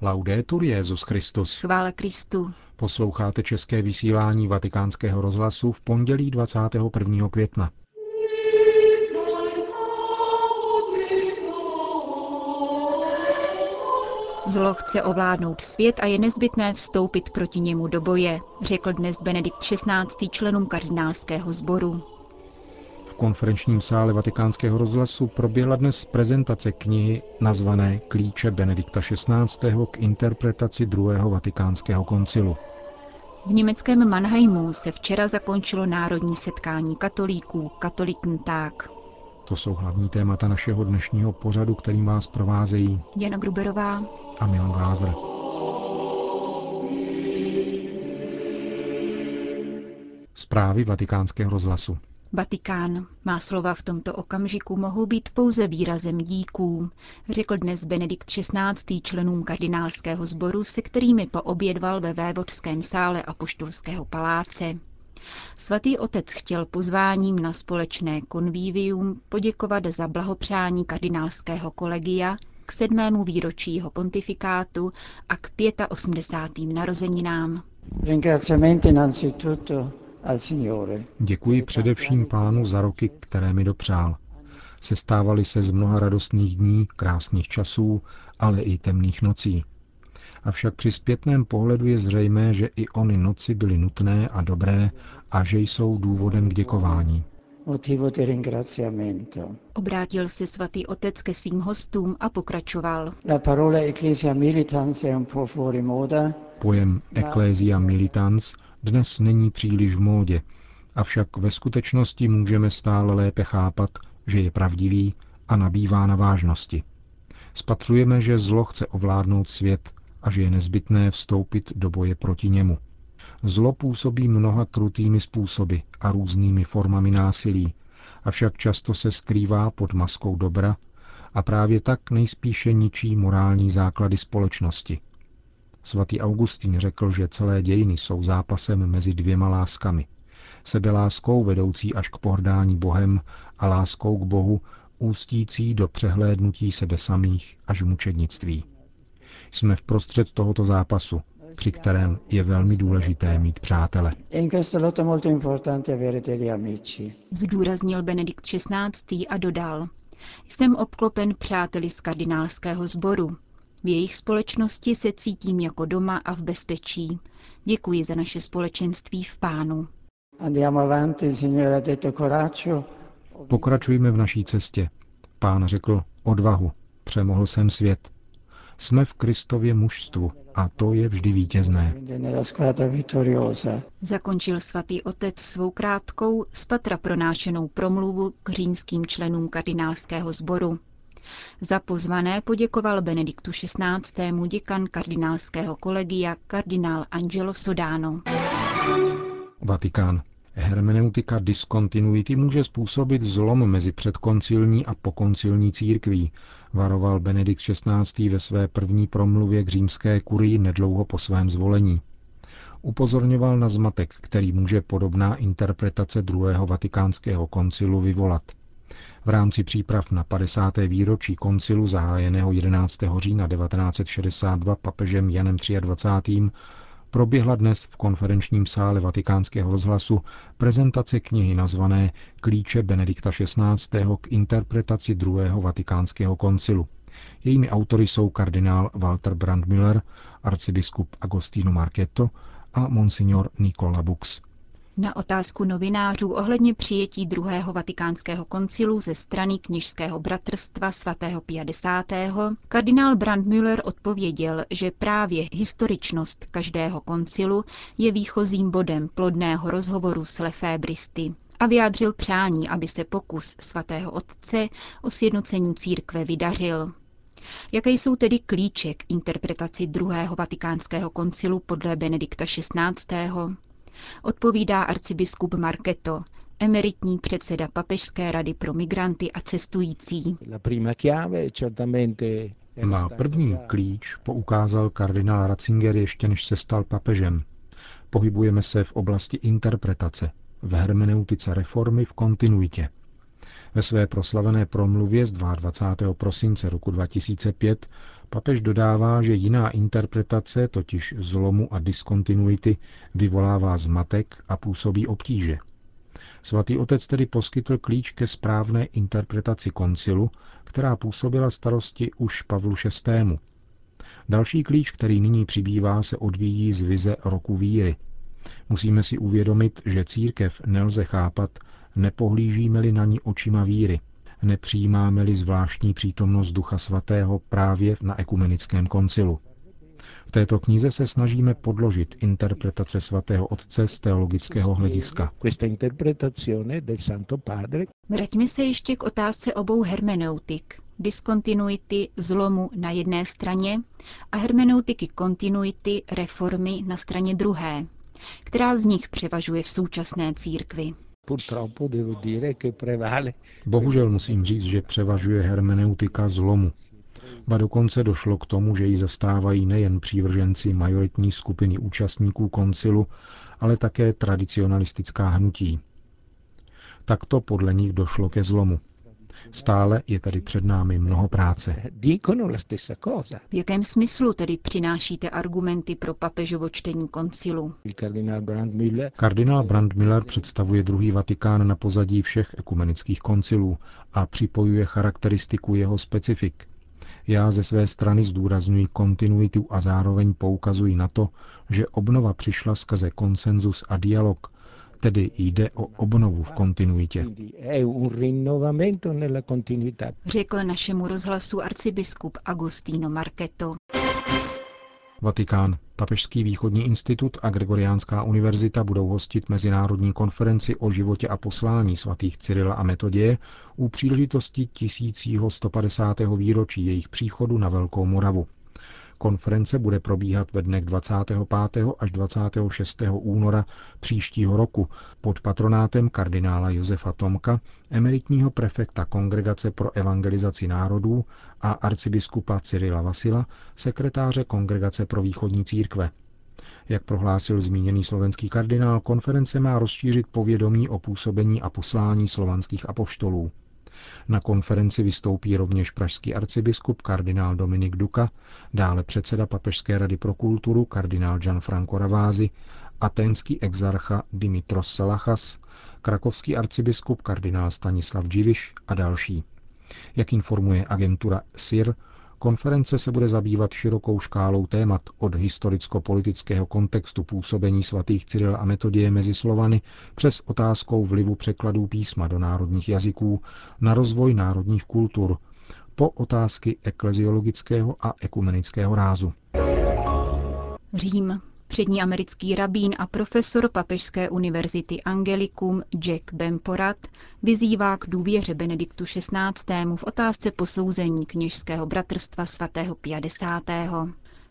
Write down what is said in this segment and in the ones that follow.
Laudetur Jezus Christus. Chvála Kristu. Posloucháte české vysílání Vatikánského rozhlasu v pondělí 21. května. Zlo chce ovládnout svět a je nezbytné vstoupit proti němu do boje, řekl dnes Benedikt XVI. členům kardinálského sboru. V konferenčním sále vatikánského rozhlasu proběhla dnes prezentace knihy nazvané Klíče Benedikta XVI. k interpretaci druhého vatikánského koncilu. V německém Mannheimu se včera zakončilo národní setkání katolíků Katolikentag. To jsou hlavní témata našeho dnešního pořadu, kterým vás provázejí Jana Gruberová a Milan Glázer. Zprávy vatikánského rozhlasu. Vatikán. Má slova v tomto okamžiku mohou být pouze výrazem díků, řekl dnes Benedikt XVI. členům kardinálského sboru, se kterými poobědval ve vévodském sále Apoštolského paláce. Svatý otec chtěl pozváním na společné konvívium poděkovat za blahopřání kardinálského kolegia k sedmému výročí jeho pontifikátu a k 85. narozeninám. Děkuji především pánu za roky, které mi dopřál. Sestávali se z mnoha radostných dní, krásných časů, ale i temných nocí. Avšak při zpětném pohledu je zřejmé, že i ony noci byly nutné a dobré a že jsou důvodem k děkování. Obrátil se svatý otec ke svým hostům a pokračoval. Pojem Ecclesia Militans dnes není příliš v módě, avšak ve skutečnosti můžeme stále lépe chápat, že je pravdivý a nabývá na vážnosti. Spatřujeme, že zlo chce ovládnout svět a že je nezbytné vstoupit do boje proti němu. Zlo působí mnoha krutými způsoby a různými formami násilí, avšak často se skrývá pod maskou dobra a právě tak nejspíše ničí morální základy společnosti. Svatý Augustín řekl, že celé dějiny jsou zápasem mezi dvěma láskami. Sebeláskou vedoucí až k pohrdání Bohem a láskou k Bohu ústící do přehlédnutí sebe samých až mučednictví. Jsme v prostřed tohoto zápasu, při kterém je velmi důležité mít přátele. Zdůraznil Benedikt XVI. a dodal, jsem obklopen přáteli z kardinálského sboru. V jejich společnosti se cítím jako doma a v bezpečí. Děkuji za naše společenství v Pánu. Pokračujeme v naší cestě. Pán řekl odvahu, přemohl jsem svět. Jsme v Kristově mužstvu a to je vždy vítězné. Zakončil svatý otec svou krátkou, spatra pronášenou promluvu k římským členům kardinálského sboru. Za pozvané poděkoval Benediktu XVI. děkan kardinálského kolegia kardinál Angelo Sodano. Vatikán. Hermeneutika diskontinuity může způsobit zlom mezi předkoncilní a pokoncilní církví, varoval Benedikt XVI. ve své první promluvě k římské kurii nedlouho po svém zvolení. Upozorňoval na zmatek, který může podobná interpretace druhého vatikánského koncilu vyvolat. V rámci příprav na 50. výročí koncilu zahájeného 11. října 1962 papežem Janem 23 proběhla dnes v konferenčním sále vatikánského rozhlasu prezentace knihy nazvané Klíče Benedikta XVI. k interpretaci druhého vatikánského koncilu. Jejími autory jsou kardinál Walter Brandmüller, arcibiskup Agostino Marchetto a monsignor Nicola Bux. Na otázku novinářů ohledně přijetí druhého vatikánského koncilu ze strany kněžského bratrstva svatého 50. kardinál Brandmüller odpověděl, že právě historičnost každého koncilu je výchozím bodem plodného rozhovoru s Lefébristy a vyjádřil přání, aby se pokus svatého otce o sjednocení církve vydařil. Jaké jsou tedy klíče k interpretaci druhého vatikánského koncilu podle Benedikta XVI.? Odpovídá arcibiskup Marketo, emeritní předseda Papežské rady pro migranty a cestující. Na první klíč poukázal kardinál Ratzinger ještě než se stal papežem. Pohybujeme se v oblasti interpretace, v hermeneutice reformy v kontinuitě. Ve své proslavené promluvě z 22. prosince roku 2005 Papež dodává, že jiná interpretace, totiž zlomu a diskontinuity, vyvolává zmatek a působí obtíže. Svatý otec tedy poskytl klíč ke správné interpretaci koncilu, která působila starosti už Pavlu VI. Další klíč, který nyní přibývá, se odvíjí z vize roku víry. Musíme si uvědomit, že církev nelze chápat, nepohlížíme-li na ní očima víry, nepřijímáme-li zvláštní přítomnost Ducha Svatého právě na ekumenickém koncilu. V této knize se snažíme podložit interpretace svatého otce z teologického hlediska. Vraťme se ještě k otázce obou hermeneutik. Diskontinuity zlomu na jedné straně a hermeneutiky kontinuity reformy na straně druhé. Která z nich převažuje v současné církvi? Bohužel musím říct, že převažuje hermeneutika zlomu. Ba dokonce došlo k tomu, že ji zastávají nejen přívrženci majoritní skupiny účastníků koncilu, ale také tradicionalistická hnutí. Takto podle nich došlo ke zlomu. Stále je tady před námi mnoho práce. V jakém smyslu tedy přinášíte argumenty pro papežovo čtení koncilu? Kardinál Brandmiller představuje druhý Vatikán na pozadí všech ekumenických koncilů a připojuje charakteristiku jeho specifik. Já ze své strany zdůraznuji kontinuitu a zároveň poukazuji na to, že obnova přišla skrze konsenzus a dialog, Tedy jde o obnovu v kontinuitě. Řekl našemu rozhlasu arcibiskup Agostino Marketo. Vatikán, Papežský východní institut a Gregoriánská univerzita budou hostit mezinárodní konferenci o životě a poslání svatých Cyrila a Metoděje u příležitosti tisícího 150. výročí jejich příchodu na Velkou Moravu. Konference bude probíhat ve dnech 25. až 26. února příštího roku pod patronátem kardinála Josefa Tomka, emeritního prefekta Kongregace pro evangelizaci národů a arcibiskupa Cyrila Vasila, sekretáře Kongregace pro východní církve. Jak prohlásil zmíněný slovenský kardinál, konference má rozšířit povědomí o působení a poslání slovanských apoštolů. Na konferenci vystoupí rovněž pražský arcibiskup kardinál Dominik Duka, dále předseda Papežské rady pro kulturu kardinál Gianfranco Ravázi, aténský exarcha Dimitros Salachas, krakovský arcibiskup kardinál Stanislav Dživiš a další. Jak informuje agentura SIR, Konference se bude zabývat širokou škálou témat od historicko-politického kontextu působení svatých Cyril a Metodie mezi Slovany přes otázkou vlivu překladů písma do národních jazyků na rozvoj národních kultur, po otázky ekleziologického a ekumenického rázu. Řím. Přední americký rabín a profesor Papežské univerzity Angelicum Jack Bemporat vyzývá k důvěře Benediktu XVI. v otázce posouzení kněžského bratrstva svatého 50.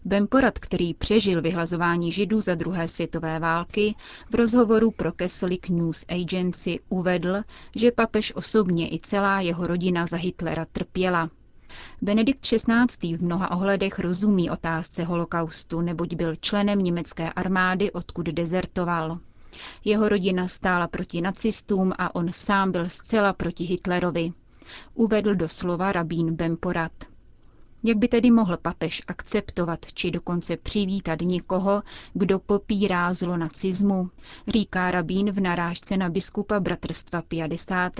Bemporat, který přežil vyhlazování židů za druhé světové války, v rozhovoru pro Catholic News Agency uvedl, že papež osobně i celá jeho rodina za Hitlera trpěla. Benedikt XVI. v mnoha ohledech rozumí otázce holokaustu, neboť byl členem německé armády, odkud dezertoval. Jeho rodina stála proti nacistům a on sám byl zcela proti Hitlerovi. Uvedl doslova rabín Bemporat. Jak by tedy mohl papež akceptovat či dokonce přivítat někoho, kdo popírá zlo nacizmu, říká rabín v narážce na biskupa bratrstva 50.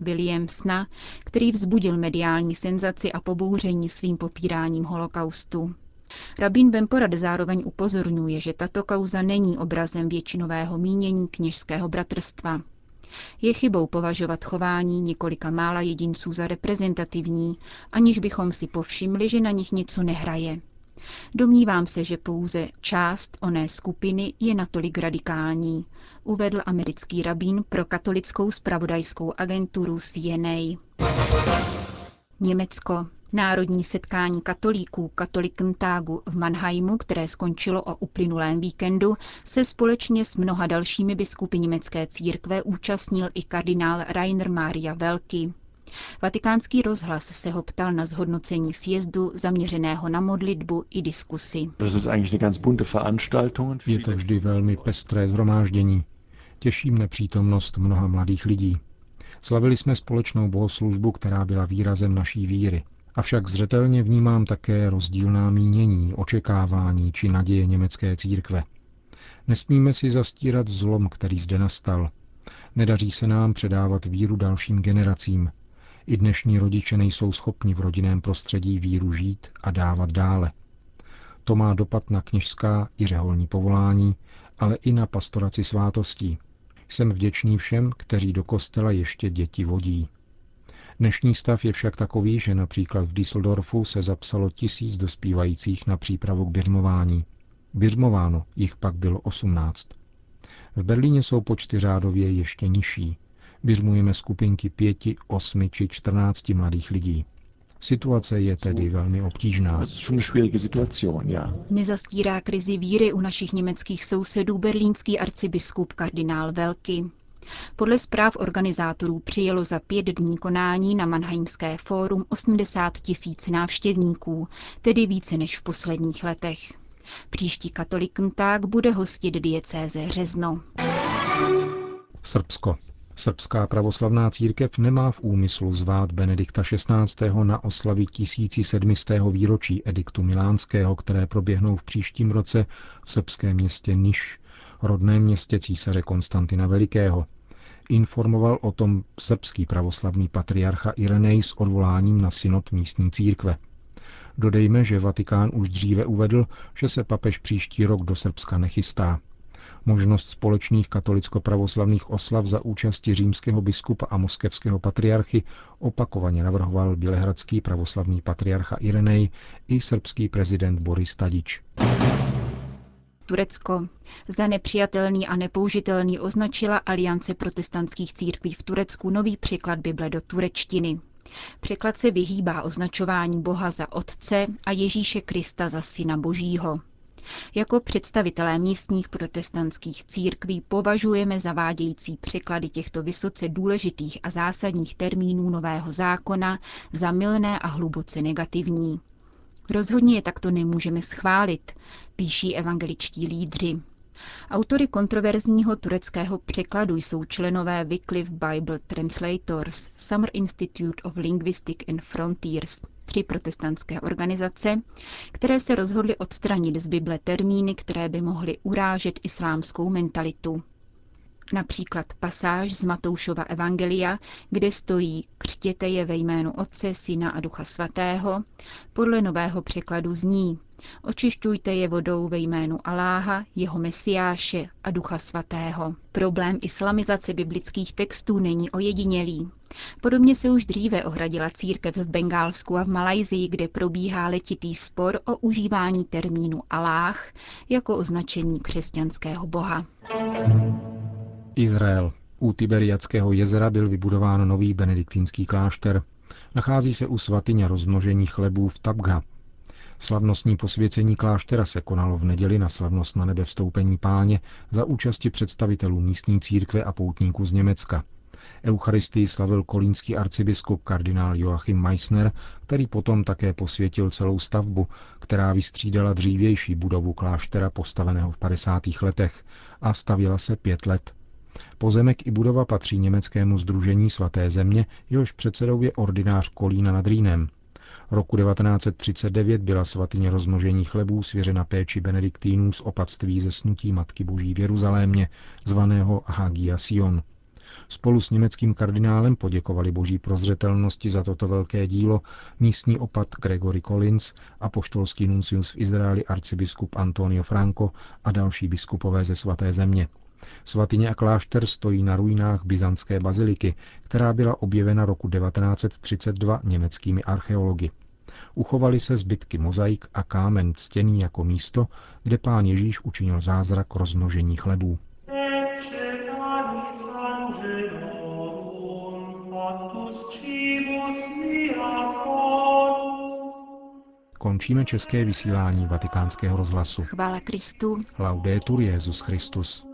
Williamsna, který vzbudil mediální senzaci a pobouření svým popíráním holokaustu. Rabín Bemporad zároveň upozorňuje, že tato kauza není obrazem většinového mínění kněžského bratrstva. Je chybou považovat chování několika mála jedinců za reprezentativní, aniž bychom si povšimli, že na nich něco nehraje. Domnívám se, že pouze část oné skupiny je natolik radikální, uvedl americký rabín pro katolickou spravodajskou agenturu CNA. Německo. Národní setkání katolíků Katolikentagu v Mannheimu, které skončilo o uplynulém víkendu, se společně s mnoha dalšími biskupy německé církve účastnil i kardinál Rainer Maria Velky. Vatikánský rozhlas se ho ptal na zhodnocení sjezdu zaměřeného na modlitbu i diskusy. Je to vždy velmi pestré zhromáždění. Těší mne přítomnost mnoha mladých lidí. Slavili jsme společnou bohoslužbu, která byla výrazem naší víry Avšak zřetelně vnímám také rozdílná mínění, očekávání či naděje německé církve. Nesmíme si zastírat zlom, který zde nastal. Nedaří se nám předávat víru dalším generacím. I dnešní rodiče nejsou schopni v rodinném prostředí víru žít a dávat dále. To má dopad na kněžská i řeholní povolání, ale i na pastoraci svátostí. Jsem vděčný všem, kteří do kostela ještě děti vodí. Dnešní stav je však takový, že například v Düsseldorfu se zapsalo tisíc dospívajících na přípravu k běžmování. Běžmováno jich pak bylo 18. V Berlíně jsou počty řádově ještě nižší. Běžmujeme skupinky pěti, osmi či čtrnácti mladých lidí. Situace je tedy velmi obtížná. Nezastírá krizi víry u našich německých sousedů berlínský arcibiskup kardinál Velky. Podle zpráv organizátorů přijelo za pět dní konání na Mannheimské fórum 80 tisíc návštěvníků, tedy více než v posledních letech. Příští katoliknták bude hostit diecéze Řezno. Srbsko. Srbská pravoslavná církev nemá v úmyslu zvát Benedikta XVI. na oslavy 1700. výročí ediktu Milánského, které proběhnou v příštím roce v srbském městě Niš, rodném městě císaře Konstantina Velikého. Informoval o tom srbský pravoslavný patriarcha Irenej s odvoláním na synod místní církve. Dodejme, že Vatikán už dříve uvedl, že se papež příští rok do Srbska nechystá. Možnost společných katolicko-pravoslavných oslav za účasti římského biskupa a moskevského patriarchy opakovaně navrhoval bělehradský pravoslavný patriarcha Irenej i srbský prezident Boris Tadič. Turecko. Za nepřijatelný a nepoužitelný označila Aliance protestantských církví v Turecku nový překlad Bible do turečtiny. Překlad se vyhýbá označování Boha za Otce a Ježíše Krista za Syna Božího. Jako představitelé místních protestantských církví považujeme zavádějící překlady těchto vysoce důležitých a zásadních termínů nového zákona za milné a hluboce negativní. Rozhodně je takto nemůžeme schválit, píší evangeličtí lídři. Autory kontroverzního tureckého překladu jsou členové Wycliffe Bible Translators, Summer Institute of Linguistic and Frontiers, tři protestantské organizace, které se rozhodly odstranit z Bible termíny, které by mohly urážet islámskou mentalitu. Například pasáž z Matoušova Evangelia, kde stojí křtěte je ve jménu Otce, Syna a Ducha Svatého, podle nového překladu zní Očišťujte je vodou ve jménu Aláha, jeho Mesiáše a Ducha Svatého. Problém islamizace biblických textů není ojedinělý. Podobně se už dříve ohradila církev v Bengálsku a v Malajzii, kde probíhá letitý spor o užívání termínu Aláh jako označení křesťanského boha. Izrael. U Tiberiackého jezera byl vybudován nový benediktínský klášter. Nachází se u svatyně rozmnožení chlebů v Tabgha. Slavnostní posvěcení kláštera se konalo v neděli na slavnost na nebe vstoupení páně za účasti představitelů místní církve a poutníků z Německa. Eucharistii slavil kolínský arcibiskup kardinál Joachim Meissner, který potom také posvětil celou stavbu, která vystřídala dřívější budovu kláštera postaveného v 50. letech a stavila se pět let. Pozemek i budova patří německému združení svaté země, jehož předsedou je ordinář Kolína nad Rýnem. Roku 1939 byla svatyně rozmnožení chlebů svěřena péči benediktínů z opatství ze snutí Matky Boží v Jeruzalémě, zvaného Hagia Sion. Spolu s německým kardinálem poděkovali boží prozřetelnosti za toto velké dílo místní opat Gregory Collins a poštolský nuncius v Izraeli arcibiskup Antonio Franco a další biskupové ze svaté země. Svatyně a klášter stojí na ruinách byzantské baziliky, která byla objevena roku 1932 německými archeology. Uchovaly se zbytky mozaik a kámen ctěný jako místo, kde pán Ježíš učinil zázrak rozmnožení chlebů. Končíme české vysílání vatikánského rozhlasu. Chvála Kristu. Laudetur Jezus Christus.